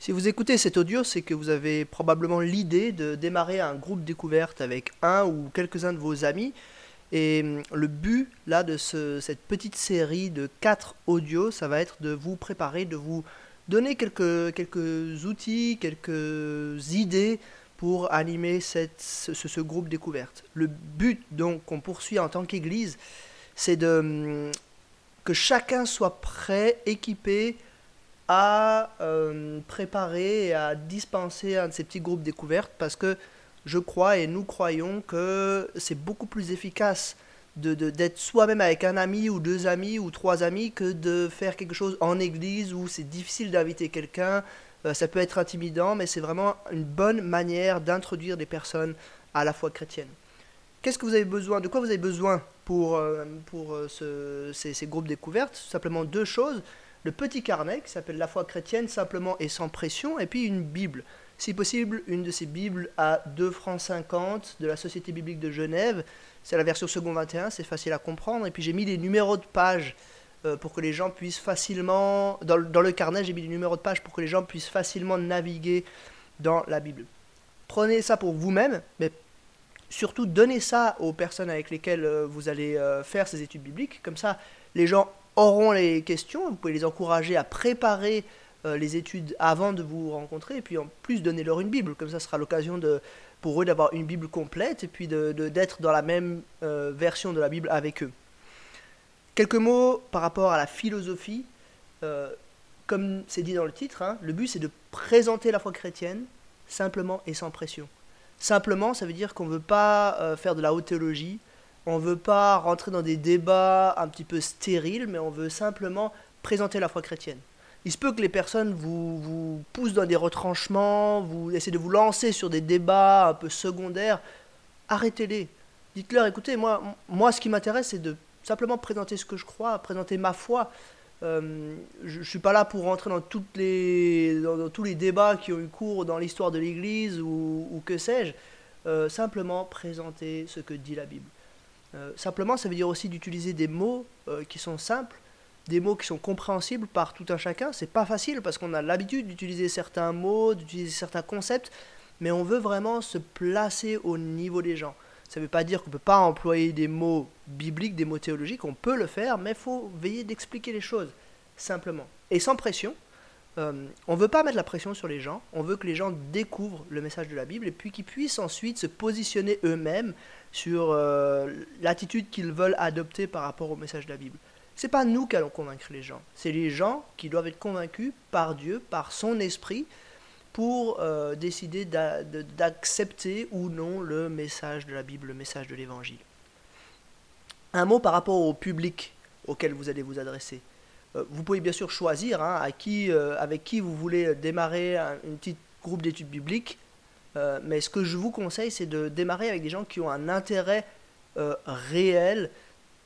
Si vous écoutez cet audio, c'est que vous avez probablement l'idée de démarrer un groupe découverte avec un ou quelques-uns de vos amis. Et hum, le but là de cette petite série de quatre audios, ça va être de vous préparer, de vous donner quelques, quelques outils, quelques idées pour animer cette, ce, ce, groupe découverte. Le but donc qu'on poursuit en tant qu'Église, c'est de hum, que chacun soit prêt, équipé, à euh, préparer et à dispenser un de ces petits groupes découvertes parce que je crois et nous croyons que c'est beaucoup plus efficace de, d'être soi-même avec un ami ou deux amis ou trois amis que de faire quelque chose en église où c'est difficile d'inviter quelqu'un. Euh, ça peut être intimidant, mais c'est vraiment une bonne manière d'introduire des personnes à la foi chrétienne. Qu'est-ce que vous avez besoin De quoi vous avez besoin pour, euh, pour ce, ces, ces groupes découvertes? Simplement deux choses le petit carnet qui s'appelle La foi chrétienne simplement et sans pression, et puis une Bible. Si possible, une de ces Bibles à 2 francs 50 de la Société biblique de Genève. C'est la version second 21, c'est facile à comprendre. Et puis j'ai mis les numéros de page euh, pour que les gens puissent facilement. Dans, dans le carnet, j'ai mis les numéros de page pour que les gens puissent facilement naviguer dans la Bible. Prenez ça pour vous-même, mais surtout donnez ça aux personnes avec lesquelles euh, vous allez euh, faire ces études bibliques. Comme ça, les gens auront les questions, vous pouvez les encourager à préparer euh, les études avant de vous rencontrer, et puis en plus donner-leur une Bible, comme ça sera l'occasion pour eux d'avoir une Bible complète, et puis d'être de, d'être dans la même euh, version de la Bible avec eux. Quelques mots par rapport à la philosophie. Euh, comme c'est dit dans le titre, hein, le but c'est de présenter la foi chrétienne simplement et sans pression. Simplement, ça veut dire qu'on ne veut pas faire de la haute théologie, on veut pas rentrer dans des débats un petit peu stériles, mais on veut simplement présenter la foi chrétienne. Il se peut que les personnes vous, vous poussent dans des retranchements, vous essaient de vous lancer sur des débats un peu secondaires. Arrêtez-les. Dites-leur, écoutez, moi, moi ce qui m'intéresse, c'est de simplement présenter ce que je crois, présenter ma foi. Euh, je ne suis pas là pour rentrer dans, les, dans, tous les débats qui ont eu cours dans l'histoire de l'Église ou, que sais-je. Euh, simplement présenter ce que dit la Bible. Euh, simplement, ça veut dire aussi d'utiliser des mots euh, qui sont simples, des mots qui sont compréhensibles par tout un chacun. C'est pas facile parce qu'on a l'habitude d'utiliser certains mots, d'utiliser certains concepts, mais on veut vraiment se placer au niveau des gens. Ça ne veut pas dire qu'on ne peut pas employer des mots bibliques, des mots théologiques, on peut le faire, mais il faut veiller d'expliquer les choses simplement. Et sans pression, euh, on ne veut pas mettre la pression sur les gens, on veut que les gens découvrent le message de la Bible et puis qu'ils puissent ensuite se positionner eux-mêmes sur euh, l'attitude qu'ils veulent adopter par rapport au message de la Bible. C'est pas nous qui allons convaincre les gens, c'est les gens qui doivent être convaincus par Dieu, par son esprit, pour euh, décider d'accepter ou non le message de la Bible, le message de l'Évangile. Un mot par rapport au public auquel vous allez vous adresser. Euh, vous pouvez bien sûr choisir hein, à qui, avec qui vous voulez démarrer un petit groupe d'études bibliques. Euh, mais ce que je vous conseille, c'est de démarrer avec des gens qui ont un intérêt euh, réel,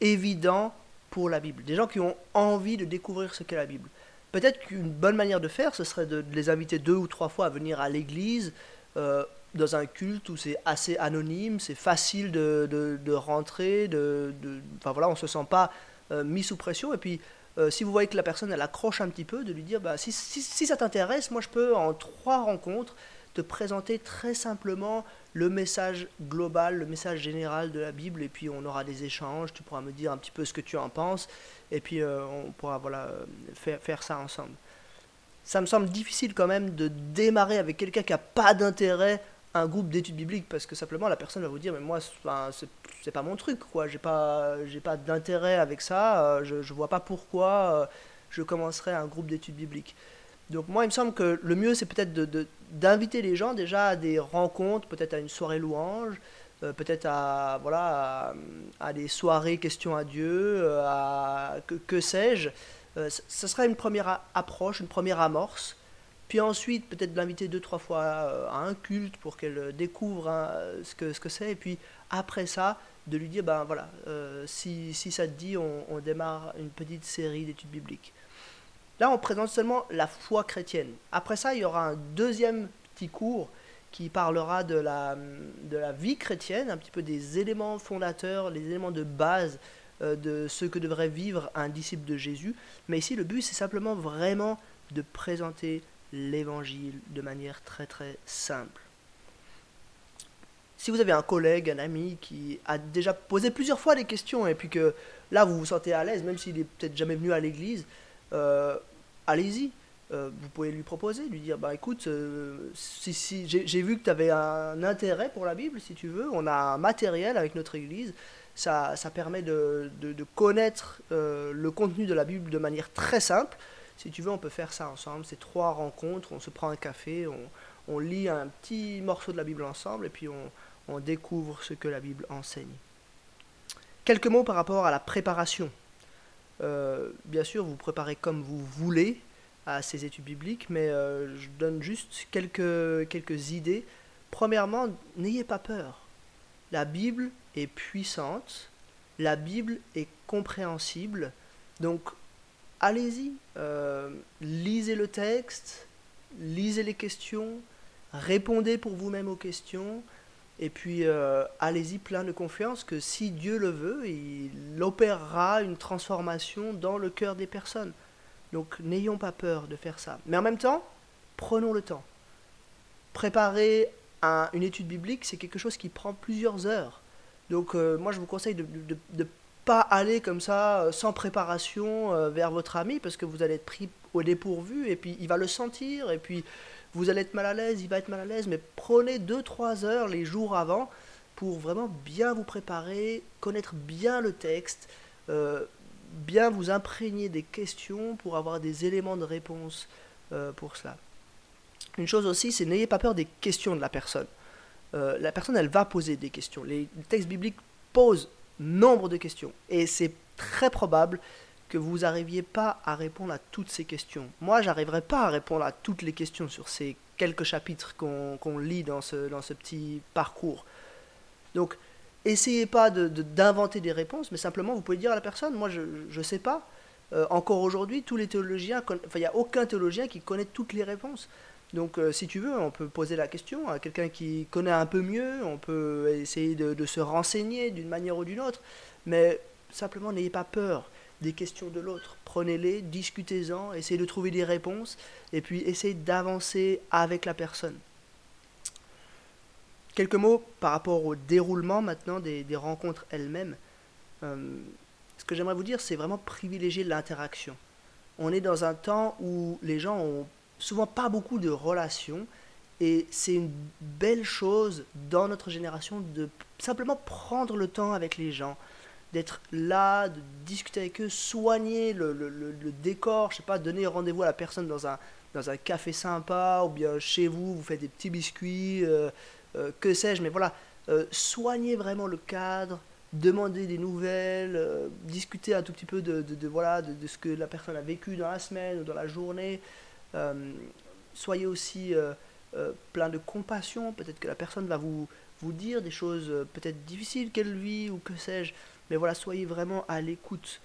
évident pour la Bible. Des gens qui ont envie de découvrir ce qu'est la Bible. Peut-être qu'une bonne manière de faire, ce serait de, les inviter deux ou trois fois à venir à l'église, euh, dans un culte où c'est assez anonyme, c'est facile de, de, rentrer, de, enfin voilà, on ne se sent pas mis sous pression. Et puis, si vous voyez que la personne, elle accroche un petit peu, de lui dire, bah, si, si, si ça t'intéresse, moi je peux en trois rencontres te présenter très simplement le message global, le message général de la Bible, et puis on aura des échanges, tu pourras me dire un petit peu ce que tu en penses, et puis euh, on pourra voilà, faire, faire ça ensemble. Ça me semble difficile quand même de démarrer avec quelqu'un qui n'a pas d'intérêt un groupe d'études bibliques parce que simplement la personne va vous dire mais moi c'est pas mon truc quoi j'ai pas j'ai pas d'intérêt avec ça euh, je, vois pas pourquoi euh, je commencerai un groupe d'études bibliques donc moi, il me semble que le mieux, c'est peut-être d'inviter les gens déjà à des rencontres, peut-être à une soirée louange, euh, peut-être à, voilà, à, des soirées questions à Dieu, à que, sais-je. Euh, ce serait une première approche, une première amorce. Puis ensuite, peut-être l'inviter deux, trois fois à un culte pour qu'elle découvre hein, ce que ce que c'est. Et puis après ça, de lui dire, ben voilà, si, si, ça te dit, on, démarre une petite série d'études bibliques. Là, on présente seulement la foi chrétienne. Après ça, il y aura un deuxième petit cours qui parlera de la, de la vie chrétienne, un petit peu des éléments fondateurs, les éléments de base euh, de ce que devrait vivre un disciple de Jésus. Mais ici, le but, c'est simplement vraiment de présenter l'évangile de manière très très simple. Si vous avez un collègue, un ami qui a déjà posé plusieurs fois des questions et puis que là vous vous sentez à l'aise, même s'il est peut-être jamais venu à l'église, euh, allez-y. Euh, vous pouvez lui proposer, lui dire, bah écoute, euh, si, si, j'ai vu que tu avais un intérêt pour la Bible, si tu veux, on a un matériel avec notre Église, ça, ça permet de, de, connaître le contenu de la Bible de manière très simple. Si tu veux, on peut faire ça ensemble, c'est trois rencontres, on se prend un café, on, lit un petit morceau de la Bible ensemble et puis on, on découvre ce que la Bible enseigne. Quelques mots par rapport à la préparation. Euh, bien sûr, vous préparez comme vous voulez à ces études bibliques, mais euh, je donne juste quelques, quelques idées. Premièrement, n'ayez pas peur. La Bible est puissante, la Bible est compréhensible, donc allez-y, euh, lisez le texte, lisez les questions, répondez pour vous-même aux questions, et puis, euh, allez-y plein de confiance que si Dieu le veut, il opérera une transformation dans le cœur des personnes. Donc, n'ayons pas peur de faire ça. Mais en même temps, prenons le temps. Préparer une étude biblique, c'est quelque chose qui prend plusieurs heures. Donc, euh, moi, je vous conseille de ne pas aller comme ça, euh, sans préparation, vers votre ami, parce que vous allez être pris au dépourvu, et puis il va le sentir, et puis vous allez être mal à l'aise, il va être mal à l'aise, mais prenez 2-3 heures les jours avant pour vraiment bien vous préparer, connaître bien le texte, euh, bien vous imprégner des questions pour avoir des éléments de réponse euh, pour cela. Une chose aussi, c'est n'ayez pas peur des questions de la personne. Euh, la personne, elle va poser des questions. Les textes bibliques posent nombre de questions. Et c'est très probable que vous n'arriviez pas à répondre à toutes ces questions. Moi, j'arriverai pas à répondre à toutes les questions sur ces quelques chapitres qu'on lit dans ce, dans ce petit parcours. Donc, essayez pas d'inventer de, des réponses, mais simplement, vous pouvez dire à la personne, moi, je ne sais pas. Euh, encore aujourd'hui, tous les théologiens, il n'y a aucun théologien qui connaît toutes les réponses. Donc, euh, si tu veux, on peut poser la question à quelqu'un qui connaît un peu mieux, on peut essayer de, se renseigner d'une manière ou d'une autre, mais simplement, n'ayez pas peur des questions de l'autre. Prenez-les, discutez-en, essayez de trouver des réponses, et puis essayez d'avancer avec la personne. Quelques mots par rapport au déroulement maintenant des, rencontres elles-mêmes. Euh, ce que j'aimerais vous dire, c'est vraiment privilégier l'interaction. On est dans un temps où les gens ont souvent pas beaucoup de relations, et c'est une belle chose dans notre génération de simplement prendre le temps avec les gens, d'être là, de discuter avec eux, soigner le, le, le, décor, je sais pas, donner rendez-vous à la personne dans un, dans un café sympa, ou bien chez vous, vous faites des petits biscuits, euh, euh, que sais-je, mais voilà, euh, soignez vraiment le cadre, demandez des nouvelles, discuter un tout petit peu de, de, voilà, de, ce que la personne a vécu dans la semaine ou dans la journée. Soyez aussi plein de compassion, peut-être que la personne va vous, vous dire des choses peut-être difficiles qu'elle vit, ou que sais-je. Mais voilà, soyez vraiment à l'écoute.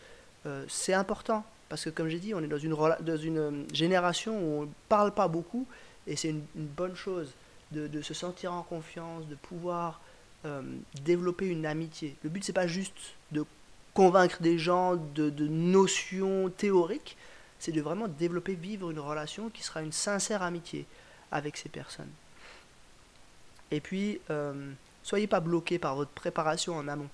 Euh, c'est important, parce que comme j'ai dit, on est dans une, dans une euh, génération où on ne parle pas beaucoup, et c'est une, bonne chose de, de, se sentir en confiance, de pouvoir euh, développer une amitié. Le but, c'est pas juste de convaincre des gens de, de notions théoriques, c'est de vraiment développer, vivre une relation qui sera une sincère amitié avec ces personnes. Et puis, soyez pas bloqué par votre préparation en amont.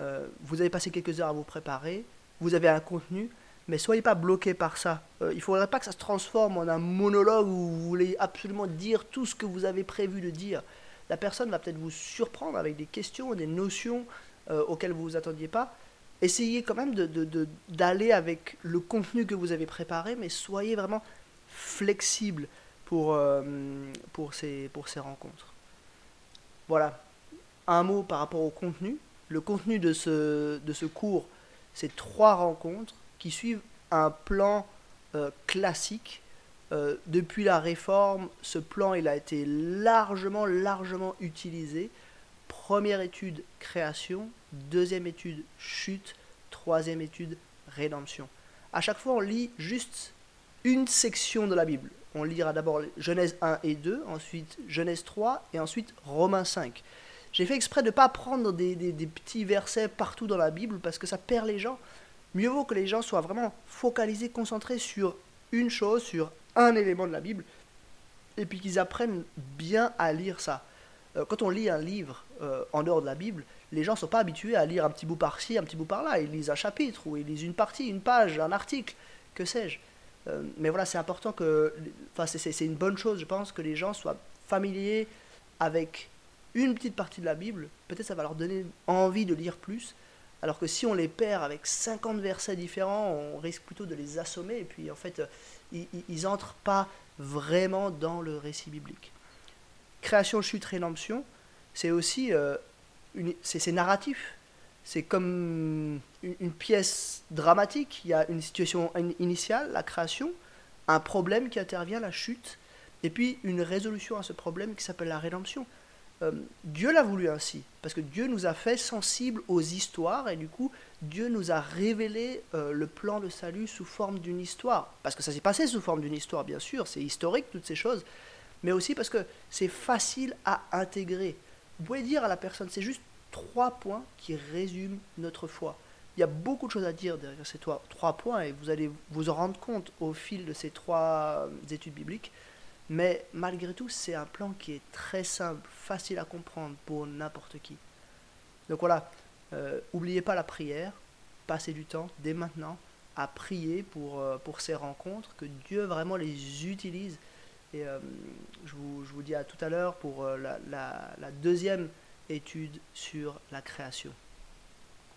Euh, vous avez passé quelques heures à vous préparer, vous avez un contenu, mais soyez pas bloqué par ça. Euh, il ne faudrait pas que ça se transforme en un monologue où vous voulez absolument dire tout ce que vous avez prévu de dire. La personne va peut-être vous surprendre avec des questions, des notions euh, auxquelles vous ne vous attendiez pas. Essayez quand même d'aller avec le contenu que vous avez préparé, mais soyez vraiment flexible pour, pour, ces, rencontres. Voilà, un mot par rapport au contenu. Le contenu de ce, de ce cours, c'est trois rencontres qui suivent un plan euh, classique. Euh, depuis la réforme, ce plan il a été largement, largement utilisé. Première étude, création. Deuxième étude, chute. Troisième étude, rédemption. À chaque fois, on lit juste une section de la Bible. On lira d'abord Genèse 1 et 2, ensuite Genèse 3 et ensuite Romains 5. J'ai fait exprès de ne pas prendre des, petits versets partout dans la Bible parce que ça perd les gens. Mieux vaut que les gens soient vraiment focalisés, concentrés sur une chose, sur un élément de la Bible, et puis qu'ils apprennent bien à lire ça. Euh, quand on lit un livre euh, en dehors de la Bible, les gens ne sont pas habitués à lire un petit bout par-ci, un petit bout par-là. Ils lisent un chapitre, ou ils lisent une partie, une page, un article, que sais-je. Euh, mais voilà, c'est important que. Enfin, c'est une bonne chose, je pense, que les gens soient familiers avec une petite partie de la Bible. Peut-être ça va leur donner envie de lire plus. Alors que si on les perd avec 50 versets différents, on risque plutôt de les assommer. Et puis, en fait, ils n'entrent pas vraiment dans le récit biblique. Création, chute, rédemption, c'est aussi euh, c'est narratif. C'est comme une, pièce dramatique. Il y a une situation initiale, la création, un problème qui intervient, la chute, et puis une résolution à ce problème qui s'appelle la rédemption. Euh, Dieu l'a voulu ainsi, parce que Dieu nous a fait sensibles aux histoires, et du coup, Dieu nous a révélé euh, le plan de salut sous forme d'une histoire. Parce que ça s'est passé sous forme d'une histoire, bien sûr, c'est historique, toutes ces choses, mais aussi parce que c'est facile à intégrer. Vous pouvez dire à la personne, c'est juste trois points qui résument notre foi. Il y a beaucoup de choses à dire derrière ces trois, points et vous allez vous en rendre compte au fil de ces trois euh, études bibliques. Mais malgré tout, c'est un plan qui est très simple, facile à comprendre pour n'importe qui. Donc voilà, euh, oubliez pas la prière, passez du temps dès maintenant à prier pour, euh, pour ces rencontres, que Dieu vraiment les utilise et euh, je, vous, dis à tout à l'heure pour euh, la deuxième étude sur la création.